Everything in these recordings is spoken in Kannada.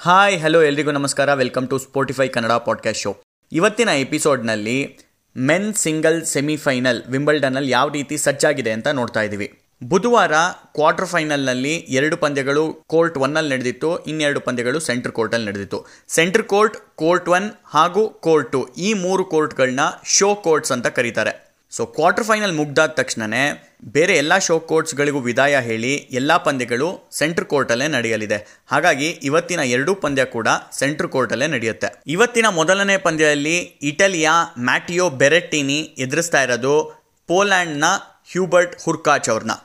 ಹಾಯ್, ಹಲೋ, ಎಲ್ರಿಗೂ ನಮಸ್ಕಾರ. Welcome to Spotify Kannada podcast show ಇವತ್ತಿನ ಎಪಿಸೋಡ್ನಲ್ಲಿ ಮೆನ್ ಸಿಂಗಲ್ ಸೆಮಿಫೈನಲ್ ವಿಂಬಲ್ಡನ್ನಲ್ಲಿ ಯಾವ ರೀತಿ ಸಜ್ಜಾಗಿದೆ ಅಂತ ನೋಡ್ತಾ ಇದ್ದೀವಿ ಬುಧವಾರ ಕ್ವಾರ್ಟರ್ ಫೈನಲ್ನಲ್ಲಿ ಎರಡು ಪಂದ್ಯಗಳು ಕೋರ್ಟ್ ಒನ್ನಲ್ಲಿ ನಡೆದಿತ್ತು, ಇನ್ನೆರಡು ಪಂದ್ಯಗಳು ಸೆಂಟ್ರ್ ಕೋರ್ಟಲ್ಲಿ ನಡೆದಿತ್ತು. ಸೆಂಟ್ರ್ ಕೋರ್ಟ್ ಕೋರ್ಟ್ ಒನ್ ಹಾಗೂ ಕೋರ್ಟ್ ಟು ಈ ಮೂರು ಕೋರ್ಟ್ಗಳನ್ನ ಶೋ ಕೋರ್ಟ್ಸ್ ಅಂತ ಕರೀತಾರೆ. ಸೊ ಕ್ವಾರ್ಟರ್ ಫೈನಲ್ ಮುಗ್ದಾದ ತಕ್ಷಣವೇ ಬೇರೆ ಎಲ್ಲ ಶೋ ಕೋರ್ಟ್ಸ್ಗಳಿಗೂ ವಿದಾಯ ಹೇಳಿ ಎಲ್ಲ ಪಂದ್ಯಗಳು ಸೆಂಟ್ರ್ ಕೋರ್ಟಲ್ಲೇ ನಡೆಯಲಿದೆ. ಹಾಗಾಗಿ ಇವತ್ತಿನ ಎರಡೂ ಪಂದ್ಯ ಕೂಡ ಸೆಂಟ್ರ್ ಕೋರ್ಟಲ್ಲೇ ನಡೆಯುತ್ತೆ. ಇವತ್ತಿನ ಮೊದಲನೇ ಪಂದ್ಯದಲ್ಲಿ ಇಟಲಿಯ ಮ್ಯಾಟಿಯೋ ಬೆರೆಟ್ಟಿನಿ ಎದುರಿಸ್ತಾ ಇರೋದು ಪೋಲ್ಯಾಂಡ್ನ ಹ್ಯೂಬರ್ಟ್ ಹುರ್ಕಾಚ್ ಅವ್ರನ್ನ.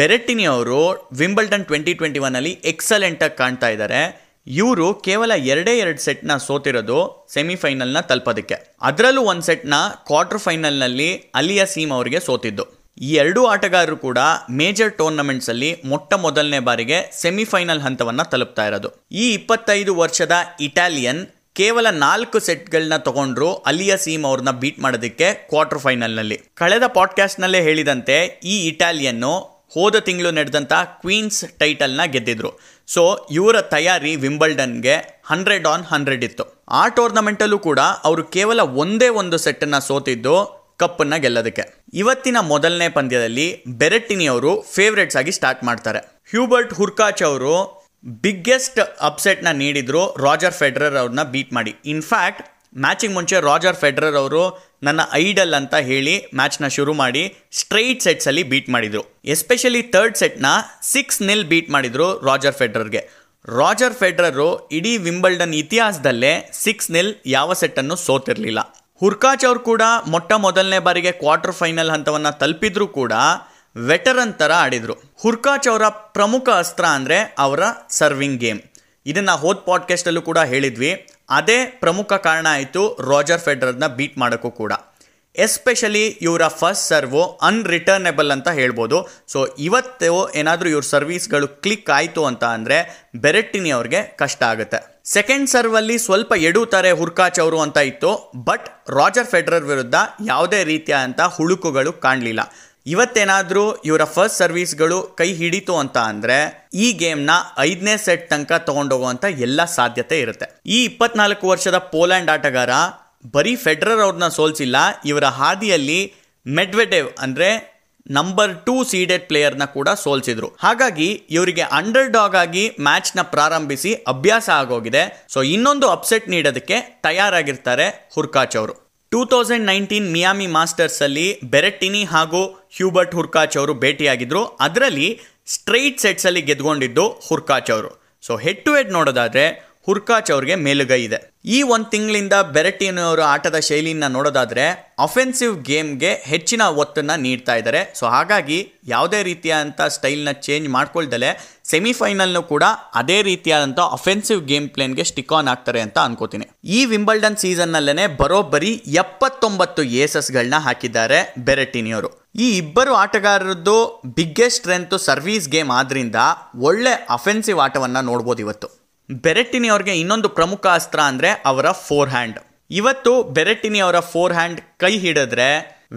ಬೆರೆಟ್ಟಿನಿ ಅವರು ವಿಂಬಲ್ಟನ್ ಟ್ವೆಂಟಿ ಟ್ವೆಂಟಿ ಒನ್ನಲ್ಲಿ ಎಕ್ಸಲೆಂಟಾಗಿ ಕಾಣ್ತಾ ಇದ್ದಾರೆ ಇವರು ಕೇವಲ ಎರಡೇ ಎರಡು ಸೆಟ್ನ ಸೋತಿರೋದು ಸೆಮಿಫೈನಲ್ನ ತಲುಪೋದಕ್ಕೆ. ಅದರಲ್ಲೂ ಒಂದು ಸೆಟ್ನ ಕ್ವಾರ್ಟರ್ ಫೈನಲ್ನಲ್ಲಿ ಅಲಿಯಾ ಸೀಮ್ ಅವರಿಗೆ ಸೋತಿದ್ದು. ಈ ಎರಡೂ ಆಟಗಾರರು ಕೂಡ ಮೇಜರ್ ಟೂರ್ನಮೆಂಟ್ಸಲ್ಲಿ ಮೊಟ್ಟ ಮೊದಲನೇ ಬಾರಿಗೆ ಸೆಮಿಫೈನಲ್ ಹಂತವನ್ನು ತಲುಪ್ತಾ ಇರೋದು. ಈ ಇಪ್ಪತ್ತೈದು ವರ್ಷದ ಇಟಾಲಿಯನ್ ಕೇವಲ ನಾಲ್ಕು ಸೆಟ್ಗಳನ್ನ ತಗೊಂಡ್ರು ಅಲಿಯಾ ಸೀಮ್ ಅವ್ರನ್ನ ಬೀಟ್ ಮಾಡೋದಕ್ಕೆ ಕ್ವಾರ್ಟರ್ ಫೈನಲ್ನಲ್ಲಿ ಕಳೆದ ಪಾಡ್ಕಾಸ್ಟ್ನಲ್ಲೇ ಹೇಳಿದಂತೆ ಈ ಇಟಾಲಿಯನ್ನು ಹೋದ ತಿಂಗಳು ನಡೆದಂಥ ಕ್ವೀನ್ಸ್ ಟೈಟಲ್ನ ಗೆದ್ದಿದ್ರು. ಸೊ ಇವರ ತಯಾರಿ ವಿಂಬಲ್ಡನ್ಗೆ ಹಂಡ್ರೆಡ್ ಆನ್ ಹಂಡ್ರೆಡ್ ಇತ್ತು. ಆ ಟೂರ್ನಮೆಂಟಲ್ಲೂ ಕೂಡ ಅವರು ಕೇವಲ ಒಂದೇ ಒಂದು ಸೆಟ್ಟನ್ನು ಸೋತಿದ್ದು ಕಪ್ಪನ್ನು ಗೆಲ್ಲೋದಕ್ಕೆ. ಇವತ್ತಿನ ಮೊದಲನೇ ಪಂದ್ಯದಲ್ಲಿ ಬೆರೆಟ್ಟಿನಿ ಅವರು ಫೇವ್ರೇಟ್ಸ್ ಆಗಿ ಸ್ಟಾರ್ಟ್ ಮಾಡ್ತಾರೆ. ಹ್ಯೂಬರ್ಟ್ ಹುರ್ಕಾಚ್ ಅವರು ಬಿಗ್ಗೆಸ್ಟ್ ಅಪ್ಸೆಟ್ನ ನೀಡಿದ್ರು ರಾಜರ್ ಫೆಡ್ರರ್ ಅವ್ರನ್ನ ಬೀಟ್ ಮಾಡಿ. ಇನ್ಫ್ಯಾಕ್ಟ್ ಮ್ಯಾಚಿಗೆ ಮುಂಚೆ ರಾಜರ್ ಫೆಡ್ರರ್ ಅವರು ನನ್ನ ಐಡಲ್ ಅಂತ ಹೇಳಿ ಮ್ಯಾಚ್ನ ಶುರು ಮಾಡಿ ಸ್ಟ್ರೈಟ್ ಸೆಟ್ಸಲ್ಲಿ ಬೀಟ್ ಮಾಡಿದರು. ಎಸ್ಪೆಷಲಿ ತರ್ಡ್ ಸೆಟ್ನ ಸಿಕ್ಸ್ ನಿಲ್ ಬೀಟ್ ಮಾಡಿದರು ರಾಜರ್ ಫೆಡ್ರರ್ಗೆ ರಾಜರ್ ಫೆಡ್ರರು ಇಡೀ ವಿಂಬಲ್ಡನ್ ಇತಿಹಾಸದಲ್ಲೇ ಸಿಕ್ಸ್ ನಿಲ್ ಯಾವ ಸೆಟ್ಟನ್ನು ಸೋತಿರಲಿಲ್ಲ. ಹುರ್ಕಾಚ್ ಅವರು ಕೂಡ ಮೊಟ್ಟ ಮೊದಲನೇ ಬಾರಿಗೆ ಕ್ವಾರ್ಟರ್ ಫೈನಲ್ ಹಂತವನ್ನು ತಲುಪಿದ್ರು ಕೂಡ ವೆಟರನ್ ಥರ ಆಡಿದರು. ಹುರ್ಕಾಚ್ ಅವರ ಪ್ರಮುಖ ಅಸ್ತ್ರ ಅಂದರೆ ಅವರ ಸರ್ವಿಂಗ್ ಗೇಮ್. ಇದನ್ನು ಹೋದ್ ಪಾಡ್ಕಾಸ್ಟಲ್ಲೂ ಕೂಡ ಹೇಳಿದ್ವಿ. ಅದೇ ಪ್ರಮುಖ ಕಾರಣ ಆಯಿತು ರಾಜರ್ ಫೆಡ್ರರ್ನ ಬೀಟ್ ಮಾಡೋಕ್ಕೂ ಕೂಡ. ಎಸ್ಪೆಷಲಿ ಇವರ ಫಸ್ಟ್ ಸರ್ವು ಅನ್ರಿಟರ್ನೆಬಲ್ ಅಂತ ಹೇಳ್ಬೋದು. ಸೊ ಇವತ್ತು ಏನಾದರೂ ಇವ್ರ ಸರ್ವೀಸ್ಗಳು ಕ್ಲಿಕ್ ಆಯಿತು ಅಂತ ಅಂದರೆ ಬೆರೆಟ್ಟಿನಿ ಅವ್ರಿಗೆ ಕಷ್ಟ ಆಗುತ್ತೆ. ಸೆಕೆಂಡ್ ಸರ್ವಲ್ಲಿ ಸ್ವಲ್ಪ ಎಡುತ್ತಾರೆ ಹುರ್ಕಾಚ್ ಅವರು ಅಂತ ಇತ್ತು, ಬಟ್ ರಾಜರ್ ಫೆಡ್ರರ್ ವಿರುದ್ಧ ಯಾವುದೇ ರೀತಿಯ ಅಂತ ಹುಳುಕುಗಳು ಕಾಣಲಿಲ್ಲ. ಇವತ್ತೇನಾದರೂ ಇವರ ಫಸ್ಟ್ ಸರ್ವೀಸ್ಗಳು ಕೈ ಹಿಡಿತು ಅಂತ ಅಂದರೆ ಈ ಗೇಮ್ನ ಐದನೇ ಸೆಟ್ ತನಕ ತೊಗೊಂಡೋಗುವಂಥ ಎಲ್ಲ ಸಾಧ್ಯತೆ ಇರುತ್ತೆ. ಈ ಇಪ್ಪತ್ನಾಲ್ಕು ವರ್ಷದ ಪೋಲ್ಯಾಂಡ್ ಆಟಗಾರ ಬರೀ ಫೆಡ್ರರ್ ಅವ್ರನ್ನ ಸೋಲ್ಸಿಲ್ಲ, ಇವರ ಹಾದಿಯಲ್ಲಿ ಮೆಡ್ವೆಡೇವ್ ಅಂದರೆ ನಂಬರ್ ಟೂ ಸೀಡೆಡ್ ಪ್ಲೇಯರ್ನ ಕೂಡ ಸೋಲ್ಸಿದ್ರು. ಹಾಗಾಗಿ ಇವರಿಗೆ ಅಂಡರ್ ಡಾಗ್ ಆಗಿ ಮ್ಯಾಚ್ನ ಪ್ರಾರಂಭಿಸಿ ಅಭ್ಯಾಸ ಆಗೋಗಿದೆ. ಸೊ ಇನ್ನೊಂದು ಅಪ್ಸೆಟ್ ನೀಡೋದಕ್ಕೆ ತಯಾರಾಗಿರ್ತಾರೆ ಹುರ್ಕಾಚ್ ಅವರು. ಟೂ ತೌಸಂಡ್ ನೈನ್ಟೀನ್ ಮಿಯಾಮಿ ಮಾಸ್ಟರ್ಸಲ್ಲಿ ಬೆರೆಟ್ಟಿನಿ ಹಾಗೂ ಹ್ಯೂಬರ್ಟ್ ಹುರ್ಕಾಚ್ ಅವರು ಭೇಟಿಯಾಗಿದ್ರು. ಅದರಲ್ಲಿ ಸ್ಟ್ರೈಟ್ ಸೆಟ್ಸಲ್ಲಿ ಗೆದ್ಕೊಂಡಿದ್ದು ಹುರ್ಕಾಚ್ ಅವರು. ಸೊ ಹೆಡ್ ಟು ಹೆಡ್ ನೋಡೋದಾದ್ರೆ ಹುರ್ಕಾಚ್ ಅವ್ರಿಗೆ ಮೇಲುಗೈ ಇದೆ. ಈ ಒಂದು ತಿಂಗಳಿಂದ ಬೆರೆಟ್ಟಿನಿ ಆಟದ ಶೈಲಿಯನ್ನು ನೋಡೋದಾದ್ರೆ ಅಫೆನ್ಸಿವ್ ಗೇಮ್ಗೆ ಹೆಚ್ಚಿನ ಒತ್ತನ್ನು ನೀಡ್ತಾ ಇದ್ದಾರೆ ಸೊ ಹಾಗಾಗಿ ಯಾವುದೇ ರೀತಿಯಾದಂಥ ಸ್ಟೈಲ್ನ ಚೇಂಜ್ ಮಾಡ್ಕೊಳ್ದಲೆ ಸೆಮಿಫೈನಲ್ನು ಕೂಡ ಅದೇ ರೀತಿಯಾದಂಥ ಅಫೆನ್ಸಿವ್ ಗೇಮ್ ಪ್ಲೇನ್ಗೆ ಸ್ಟಿಕ್ ಆನ್ ಆಗ್ತಾರೆ ಅಂತ ಅನ್ಕೋತೀನಿ. ಈ ವಿಂಬಲ್ಡನ್ ಸೀಸನ್ನಲ್ಲೇ ಬರೋಬ್ಬರಿ ಎಪ್ಪತ್ತೊಂಬತ್ತು ಏಸಸ್ಗಳನ್ನ ಹಾಕಿದ್ದಾರೆ ಬೆರೆಟಿನಿಯವರು ಈ ಇಬ್ಬರು ಆಟಗಾರರದ್ದು ಬಿಗ್ಗೆಸ್ಟ್ ಸ್ಟ್ರೆಂತ್ ಸರ್ವೀಸ್ ಗೇಮ್ ಆದ್ರಿಂದ ಒಳ್ಳೆ ಅಫೆನ್ಸಿವ್ ಆಟವನ್ನು ನೋಡ್ಬೋದು ಇವತ್ತು. ಬೆರೆಟ್ಟಿನಿ ಅವ್ರಿಗೆ ಇನ್ನೊಂದು ಪ್ರಮುಖ ಅಸ್ತ್ರ ಅಂದರೆ ಅವರ ಫೋರ್ ಹ್ಯಾಂಡ್ ಇವತ್ತು ಬೆರೆಟ್ಟಿನಿ ಅವರ ಫೋರ್ ಹ್ಯಾಂಡ್ ಕೈ ಹಿಡಿದ್ರೆ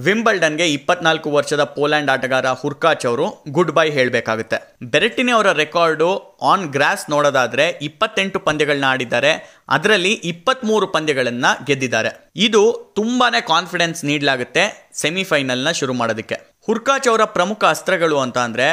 ವಿಂಬಲ್ಡನ್ಗೆ ಇಪ್ಪತ್ನಾಲ್ಕು ವರ್ಷದ ಪೋಲ್ಯಾಂಡ್ ಆಟಗಾರ ಹುರ್ಕಾಚ್ ಅವರು ಗುಡ್ ಬೈ ಹೇಳಬೇಕಾಗುತ್ತೆ. ಬೆರೆಟ್ಟಿನಿ ಅವರ ರೆಕಾರ್ಡು ಆನ್ ಗ್ರಾಸ್ ನೋಡೋದಾದ್ರೆ ಇಪ್ಪತ್ತೆಂಟು ಪಂದ್ಯಗಳನ್ನ ಆಡಿದ್ದಾರೆ. ಅದರಲ್ಲಿ ಇಪ್ಪತ್ತ್ಮೂರು ಪಂದ್ಯಗಳನ್ನು ಗೆದ್ದಿದ್ದಾರೆ. ಇದು ತುಂಬಾ ಕಾನ್ಫಿಡೆನ್ಸ್ ನೀಡಲಾಗುತ್ತೆ ಸೆಮಿಫೈನಲ್ನ ಶುರು ಮಾಡೋದಕ್ಕೆ. ಹುರ್ಕಾಚ್ ಅವರ ಪ್ರಮುಖ ಅಸ್ತ್ರಗಳು ಅಂತ ಅಂದರೆ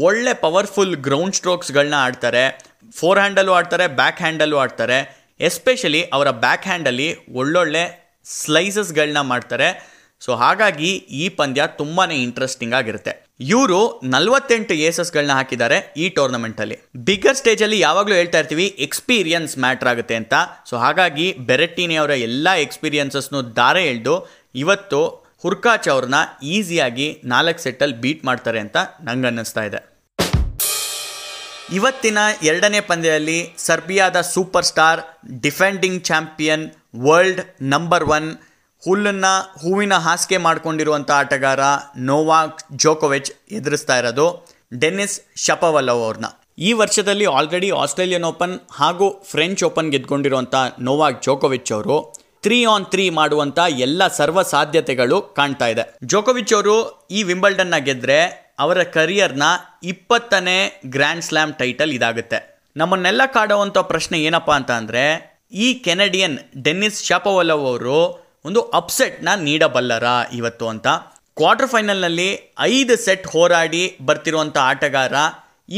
ಒಳ್ಳೆ ಪವರ್ಫುಲ್ ಗ್ರೌಂಡ್ ಸ್ಟ್ರೋಕ್ಸ್ಗಳನ್ನ ಆಡ್ತಾರೆ ಫೋರ್ ಹ್ಯಾಂಡಲ್ಲೂ ಆಡ್ತಾರೆ ಬ್ಯಾಕ್ ಹ್ಯಾಂಡಲ್ಲೂ ಆಡ್ತಾರೆ. ಎಸ್ಪೆಷಲಿ ಅವರ ಬ್ಯಾಕ್ ಹ್ಯಾಂಡಲ್ಲಿ ಒಳ್ಳೊಳ್ಳೆ ಸ್ಲೈಸಸ್ಗಳನ್ನ ಮಾಡ್ತಾರೆ. ಸೊ ಹಾಗಾಗಿ ಈ ಪಂದ್ಯ ತುಂಬಾ ಇಂಟ್ರೆಸ್ಟಿಂಗ್ ಆಗಿರುತ್ತೆ. ಇವರು ನಲವತ್ತೆಂಟು ಏಸಸ್ಗಳನ್ನ ಹಾಕಿದ್ದಾರೆ ಈ ಟೂರ್ನಮೆಂಟಲ್ಲಿ ಬಿಗ್ಗರ್ ಸ್ಟೇಜಲ್ಲಿ ಯಾವಾಗಲೂ ಹೇಳ್ತಾ ಇರ್ತೀವಿ ಎಕ್ಸ್ಪೀರಿಯನ್ಸ್ ಮ್ಯಾಟ್ರ್ ಆಗುತ್ತೆ ಅಂತ. ಸೊ ಹಾಗಾಗಿ ಬೆರೆಟ್ಟಿನಿ ಅವರ ಎಲ್ಲ ಎಕ್ಸ್ಪೀರಿಯನ್ಸಸ್ನು ದಾರೆ ಎಳೆದು ಇವತ್ತು ಹುರ್ಕಾಚ್ ಅವ್ರನ್ನ ಈಸಿಯಾಗಿ ನಾಲ್ಕು ಸೆಟ್ಟಲ್ಲಿ ಬೀಟ್ ಮಾಡ್ತಾರೆ ಅಂತ ನಂಗೆ ಅನ್ನಿಸ್ತಾ ಇದೆ. ಇವತ್ತಿನ ಎರಡನೇ ಪಂದ್ಯದಲ್ಲಿ ಸರ್ಬಿಯಾದ superstar defending champion, world number one, ಹುಲ್ಲನ್ನು ಹೂವಿನ ಹಾಸಿಗೆ ಮಾಡಿಕೊಂಡಿರುವಂಥ ಆಟಗಾರ ನೋವಾಕ್ ಜೋಕೋವಿಚ್ ಎದುರಿಸ್ತಾ ಇರೋದು ಡೆನಿಸ್ ಶಪವಲವ್ ಅವ್ರನ್ನ. ಈ ವರ್ಷದಲ್ಲಿ ಆಲ್ರೆಡಿ ಆಸ್ಟ್ರೇಲಿಯನ್ ಓಪನ್ ಹಾಗೂ ಫ್ರೆಂಚ್ ಓಪನ್ ಗೆದ್ಕೊಂಡಿರುವಂಥ ನೋವಾಕ್ ಜೋಕೋವಿಚ್ ಅವರು ತ್ರೀ ಆನ್ ತ್ರೀ ಮಾಡುವಂಥ ಎಲ್ಲ ಸರ್ವ ಸಾಧ್ಯತೆಗಳು ಕಾಣ್ತಾ ಇದೆ. ಜೋಕೋವಿಚ್ ಅವರು ಈ ವಿಂಬಲ್ಡನ್ನ ಗೆದ್ರೆ ಅವರ ಕರಿಯರ್ನ ಇಪ್ಪತ್ತನೇ ಗ್ರ್ಯಾಂಡ್ ಸ್ಲ್ಯಾಮ್ ಟೈಟಲ್ ಇದಾಗುತ್ತೆ. ನಮ್ಮನ್ನೆಲ್ಲ ಕಾಡುವಂಥ ಪ್ರಶ್ನೆ ಏನಪ್ಪ ಅಂತ ಅಂದರೆ, ಈ ಕೆನಡಿಯನ್ ಡೆನ್ನಿಸ್ ಶಾಪೋವಲವ್ ಅವರು ಒಂದು ಅಪ್ಸೆಟ್ನ ನೀಡಬಲ್ಲರ ಇವತ್ತು ಅಂತ. ಕ್ವಾರ್ಟರ್ ಫೈನಲ್ನಲ್ಲಿ ಐದು ಸೆಟ್ ಹೋರಾಡಿ ಬರ್ತಿರುವಂಥ ಆಟಗಾರ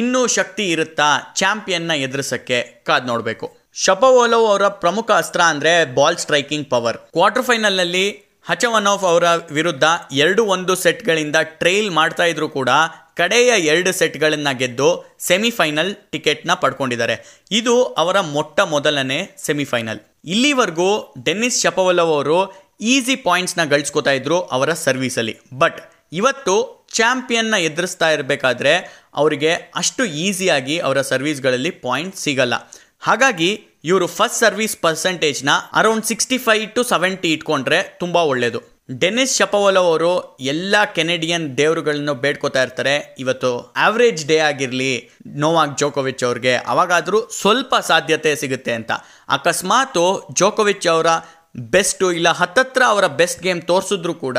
ಇನ್ನೂ ಶಕ್ತಿ ಇರುತ್ತಾ ಚಾಂಪಿಯನ್ನ ಎದುರಿಸಕ್ಕೆ ಕಾದ್ ನೋಡಬೇಕು. ಶಪೋವಲವ್ ಅವರ ಪ್ರಮುಖ ಅಸ್ತ್ರ ಅಂದರೆ ಬಾಲ್ ಸ್ಟ್ರೈಕಿಂಗ್ ಪವರ್ ಕ್ವಾರ್ಟರ್ ಫೈನಲ್ನಲ್ಲಿ ಹಚವನೋಫ್ ಅವರ ವಿರುದ್ಧ ಎರಡು ಒಂದು ಸೆಟ್ಗಳಿಂದ ಟ್ರೈಲ್ ಮಾಡ್ತಾ ಇದ್ರು ಕೂಡ ಕಡೆಯ ಎರಡು ಸೆಟ್ಗಳನ್ನು ಗೆದ್ದು ಸೆಮಿಫೈನಲ್ ಟಿಕೆಟ್ನ ಪಡ್ಕೊಂಡಿದ್ದಾರೆ. ಇದು ಅವರ ಮೊಟ್ಟ ಮೊದಲನೇ ಸೆಮಿಫೈನಲ್. ಇಲ್ಲಿವರೆಗೂ ಡೆನ್ನಿಸ್ ಶಪವಲವ್ ಅವರು ಈಸಿ ಪಾಯಿಂಟ್ಸ್ನ ಗಳಿಸ್ಕೊತಾ ಇದ್ರು ಅವರ ಸರ್ವೀಸಲ್ಲಿ. ಬಟ್ ಇವತ್ತು ಚಾಂಪಿಯನ್ನ ಎದುರಿಸ್ತಾ ಇರಬೇಕಾದ್ರೆ ಅವರಿಗೆ ಅಷ್ಟು ಈಸಿಯಾಗಿ ಅವರ ಸರ್ವೀಸ್ಗಳಲ್ಲಿ ಪಾಯಿಂಟ್ ಸಿಗಲ್ಲ. ಹಾಗಾಗಿ ಇವರು first service ಪರ್ಸೆಂಟೇಜ್ನ around sixty five to seventy ಇಟ್ಕೊಂಡ್ರೆ ತುಂಬ ಒಳ್ಳೆಯದು ಡೆನಿಸ್ ಶಪೋವಲವ್ ಅವರು ಎಲ್ಲ ಕೆನೆಡಿಯನ್ ದೇವರುಗಳನ್ನು ಬೇಡ್ಕೋತಾ ಇರ್ತಾರೆ. ಇವತ್ತು ಆವ್ರೇಜ್ ಡೇ ಆಗಿರಲಿ, ನೋವಾಕ್ ಜೋಕೋವಿಚ್ ಅವ್ರಿಗೆ ಅವಾಗಾದರೂ ಸ್ವಲ್ಪ ಸಾಧ್ಯತೆ ಸಿಗುತ್ತೆ ಅಂತ. ಅಕಸ್ಮಾತು ಜೋಕೋವಿಚ್ ಅವರ ಬೆಸ್ಟು ಇಲ್ಲ, ಹತ್ತತ್ರ ಅವರ ಬೆಸ್ಟ್ ಗೇಮ್ ತೋರಿಸಿದ್ರು ಕೂಡ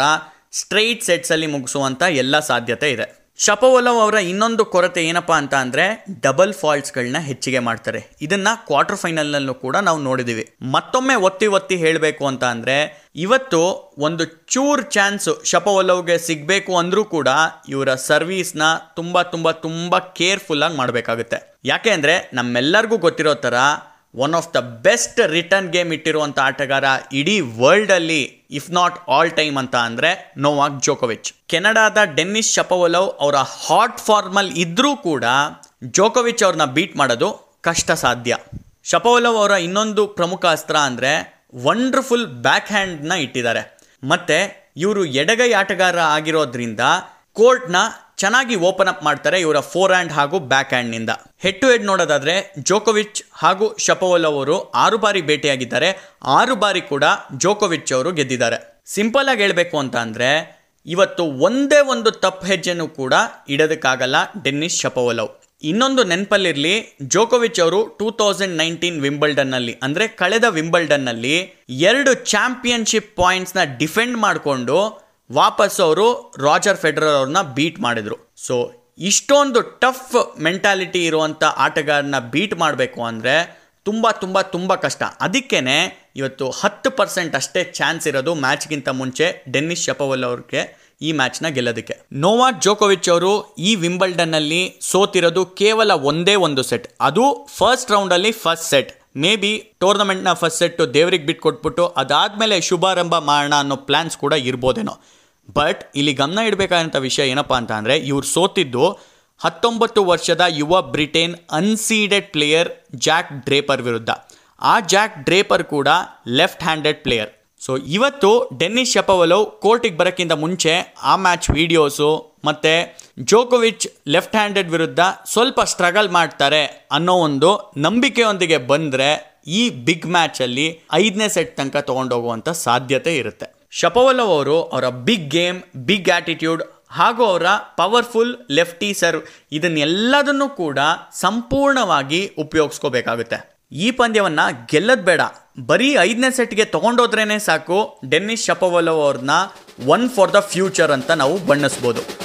ಸ್ಟ್ರೈಟ್ ಸೆಟ್ಸಲ್ಲಿ ಮುಗಿಸುವಂಥ ಎಲ್ಲ ಸಾಧ್ಯತೆ ಇದೆ. ಶಪೋವಲವ್ ಅವರ ಇನ್ನೊಂದು ಕೊರತೆ ಏನಪ್ಪ ಅಂತ ಅಂದರೆ ಡಬಲ್ ಫಾಲ್ಟ್ಸ್ಗಳನ್ನ ಹೆಚ್ಚಿಗೆ ಮಾಡ್ತಾರೆ. ಇದನ್ನು ಕ್ವಾರ್ಟರ್ ಫೈನಲ್ನಲ್ಲೂ ಕೂಡ ನಾವು ನೋಡಿದ್ದೀವಿ ಮತ್ತೊಮ್ಮೆ ಒತ್ತಿ ಒತ್ತಿ ಹೇಳಬೇಕು ಅಂತ ಅಂದರೆ, ಇವತ್ತು ಒಂದು ಚೂರ್ ಚಾನ್ಸ್ ಶಪೋವಲವ್ಗೆ ಸಿಗಬೇಕು ಅಂದರೂ ಕೂಡ ಇವರ ಸರ್ವೀಸ್ನ ತುಂಬ ತುಂಬ ತುಂಬ ಕೇರ್ಫುಲ್ಲಾಗಿ ಮಾಡಬೇಕಾಗುತ್ತೆ. ಯಾಕೆ ಅಂದರೆ ನಮ್ಮೆಲ್ಲರಿಗೂ ಗೊತ್ತಿರೋ ಥರ one of the best return game ಇಟ್ಟಿರುವಂಥ ಆಟಗಾರ ಇಡೀ ವರ್ಲ್ಡಲ್ಲಿ ಇಫ್ ನಾಟ್ ಆಲ್ ಟೈಮ್ ಅಂತ ಅಂದರೆ ನೋವಾಕ್ ಜೋಕೋವಿಚ್ ಕೆನಡಾದ ಡೆನ್ನಿಸ್ ಶಪವಲವ್ ಅವರ ಹಾಟ್ ಫಾರ್ಮಲ್ ಇದ್ದರೂ ಕೂಡ ಜೋಕೋವಿಚ್ ಅವ್ರನ್ನ ಬೀಟ್ ಮಾಡೋದು ಕಷ್ಟ ಸಾಧ್ಯ ಶಪವಲವ್ ಅವರ ಇನ್ನೊಂದು ಪ್ರಮುಖ ಅಸ್ತ್ರ ಅಂದರೆ ವಂಡರ್ಫುಲ್ ಬ್ಯಾಕ್ ಹ್ಯಾಂಡ್ನ ಇಟ್ಟಿದ್ದಾರೆ. ಮತ್ತು ಇವರು ಎಡಗೈ ಆಟಗಾರ ಆಗಿರೋದ್ರಿಂದ ಕೋರ್ಟ್ನ ಚೆನ್ನಾಗಿ ಓಪನ್ ಅಪ್ ಮಾಡ್ತಾರೆ ಇವರ ಫೋರ್ ಹ್ಯಾಂಡ್ ಹಾಗೂ ಬ್ಯಾಕ್ ಹ್ಯಾಂಡ್ನಿಂದ ಹೆಡ್ ಟು ಹೆಡ್ ನೋಡೋದಾದ್ರೆ ಜೋಕೋವಿಚ್ ಹಾಗೂ ಶಪೋವಲ್ ಅವರು ಆರು ಬಾರಿ ಭೇಟಿಯಾಗಿದ್ದಾರೆ. ಆರು ಬಾರಿ ಕೂಡ ಜೋಕೋವಿಚ್ ಅವರು ಗೆದ್ದಿದ್ದಾರೆ. ಸಿಂಪಲ್ ಆಗಿ ಹೇಳಬೇಕು ಅಂತ ಅಂದರೆ ಇವತ್ತು ಒಂದೇ ಒಂದು ತಪ್ಪು ಹೆಜ್ಜೆನೂ ಕೂಡ ಇಡೋದಕ್ಕಾಗಲ್ಲ ಡೆನ್ನಿಸ್ ಶಪೋವಲವ್. ಇನ್ನೊಂದು ನೆನಪಲ್ಲಿರಲಿ, ಜೋಕೋವಿಚ್ ಅವರು ಟೂ ತೌಸಂಡ್ ನೈನ್ಟೀನ್ ವಿಂಬಲ್ಡನ್ನಲ್ಲಿ ಅಂದರೆ ಕಳೆದ ವಿಂಬಲ್ಡನ್ನಲ್ಲಿ ಎರಡು ಚಾಂಪಿಯನ್ಶಿಪ್ ಪಾಯಿಂಟ್ಸ್ನ ಡಿಫೆಂಡ್ ಮಾಡಿಕೊಂಡು ವಾಪಸ್ ಅವರು ರಾಜರ್ ಫೆಡರರ್ ಅವ್ರನ್ನ ಬೀಟ್ ಮಾಡಿದರು. ಸೊ ಇಷ್ಟೊಂದು ಟಫ್ ಮೆಂಟಾಲಿಟಿ ಇರುವಂಥ ಆಟಗಾರನ ಬೀಟ್ ಮಾಡಬೇಕು ಅಂದರೆ ತುಂಬ ತುಂಬ ತುಂಬ ಕಷ್ಟ. ಅದಕ್ಕೇ ಇವತ್ತು ಹತ್ತು ಪರ್ಸೆಂಟ್ ಅಷ್ಟೇ ಚಾನ್ಸ್ ಇರೋದು ಮ್ಯಾಚ್ಗಿಂತ ಮುಂಚೆ ಡೆನ್ನಿಸ್ ಶಪವಲ್ ಅವ್ರಿಗೆ ಈ ಮ್ಯಾಚ್ನ ಗೆಲ್ಲೋದಕ್ಕೆ. ನೋವಾ ಜೋಕೋವಿಚ್ ಅವರು ಈ ವಿಂಬಲ್ಡನ್ನಲ್ಲಿ ಸೋತಿರೋದು ಕೇವಲ ಒಂದೇ ಒಂದು ಸೆಟ್ ಅದು ಫಸ್ಟ್ ರೌಂಡಲ್ಲಿ ಫಸ್ಟ್ ಸೆಟ್ ಮೇ ಬಿ ಟೂರ್ನಮೆಂಟ್ನ ಫಸ್ಟ್ ಸೆಟ್ಟು ದೇವ್ರಿಗೆ ಬಿಟ್ಟು ಕೊಟ್ಬಿಟ್ಟು ಅದಾದಮೇಲೆ ಶುಭಾರಂಭ ಮಾಡೋಣ ಅನ್ನೋ ಪ್ಲ್ಯಾನ್ಸ್ ಕೂಡ ಇರ್ಬೋದೇನೋ. ಬಟ್ ಇಲ್ಲಿ ಗಮನ ಇಡಬೇಕಾದಂಥ ವಿಷಯ ಏನಪ್ಪ ಅಂತ ಅಂದರೆ ಇವ್ರು ಸೋತಿದ್ದು ಹತ್ತೊಂಬತ್ತು ವರ್ಷದ ಯುವ Britain unseeded player Jack Draper ವಿರುದ್ಧ. ಆ ಜಾಕ್ ಡ್ರೇಪರ್ ಕೂಡ ಲೆಫ್ಟ್ ಹ್ಯಾಂಡೆಡ್ ಪ್ಲೇಯರ್ ಸೊ ಇವತ್ತು ಡೆನ್ನಿಸ್ ಶಪವಲವ್ ಕೋರ್ಟಿಗೆ ಬರೋಕ್ಕಿಂತ ಮುಂಚೆ ಆ ಮ್ಯಾಚ್ ವೀಡಿಯೋಸು ಮತ್ತು ಜೋಕೋವಿಚ್ ಲೆಫ್ಟ್ ಹ್ಯಾಂಡೆಡ್ ವಿರುದ್ಧ ಸ್ವಲ್ಪ ಸ್ಟ್ರಗಲ್ ಮಾಡ್ತಾರೆ ಅನ್ನೋ ಒಂದು ನಂಬಿಕೆಯೊಂದಿಗೆ ಬಂದರೆ ಈ ಬಿಗ್ ಮ್ಯಾಚಲ್ಲಿ ಐದನೇ ಸೆಟ್ ತನಕ ತೊಗೊಂಡೋಗುವಂಥ ಸಾಧ್ಯತೆ ಇರುತ್ತೆ. ಶಪವಲವ್ ಅವರು ಅವರ ಬಿಗ್ ಗೇಮ್ ಬಿಗ್ ಆಟಿಟ್ಯೂಡ್ ಹಾಗೂ ಅವರ ಪವರ್ಫುಲ್ ಲೆಫ್ಟಿ ಸರ್ವ್ ಇದನ್ನೆಲ್ಲದನ್ನು ಕೂಡ ಸಂಪೂರ್ಣವಾಗಿ ಉಪಯೋಗಿಸ್ಕೋಬೇಕಾಗುತ್ತೆ. ಈ ಪಂದ್ಯವನ್ನು ಗೆಲ್ಲದ್ ಬೇಡ. ಬರೀ ಐದನೇ ಸೆಟ್ಗೆ ತಗೊಂಡೋದ್ರೇನೆ ಸಾಕು. ಡೆನ್ನಿಸ್ ಶಪವಲವ್ ಅವ್ರನ್ನ ಒನ್ ಫಾರ್ ದ ಫ್ಯೂಚರ್ ಅಂತ ನಾವು ಬಣ್ಣಿಸ್ಬೋದು.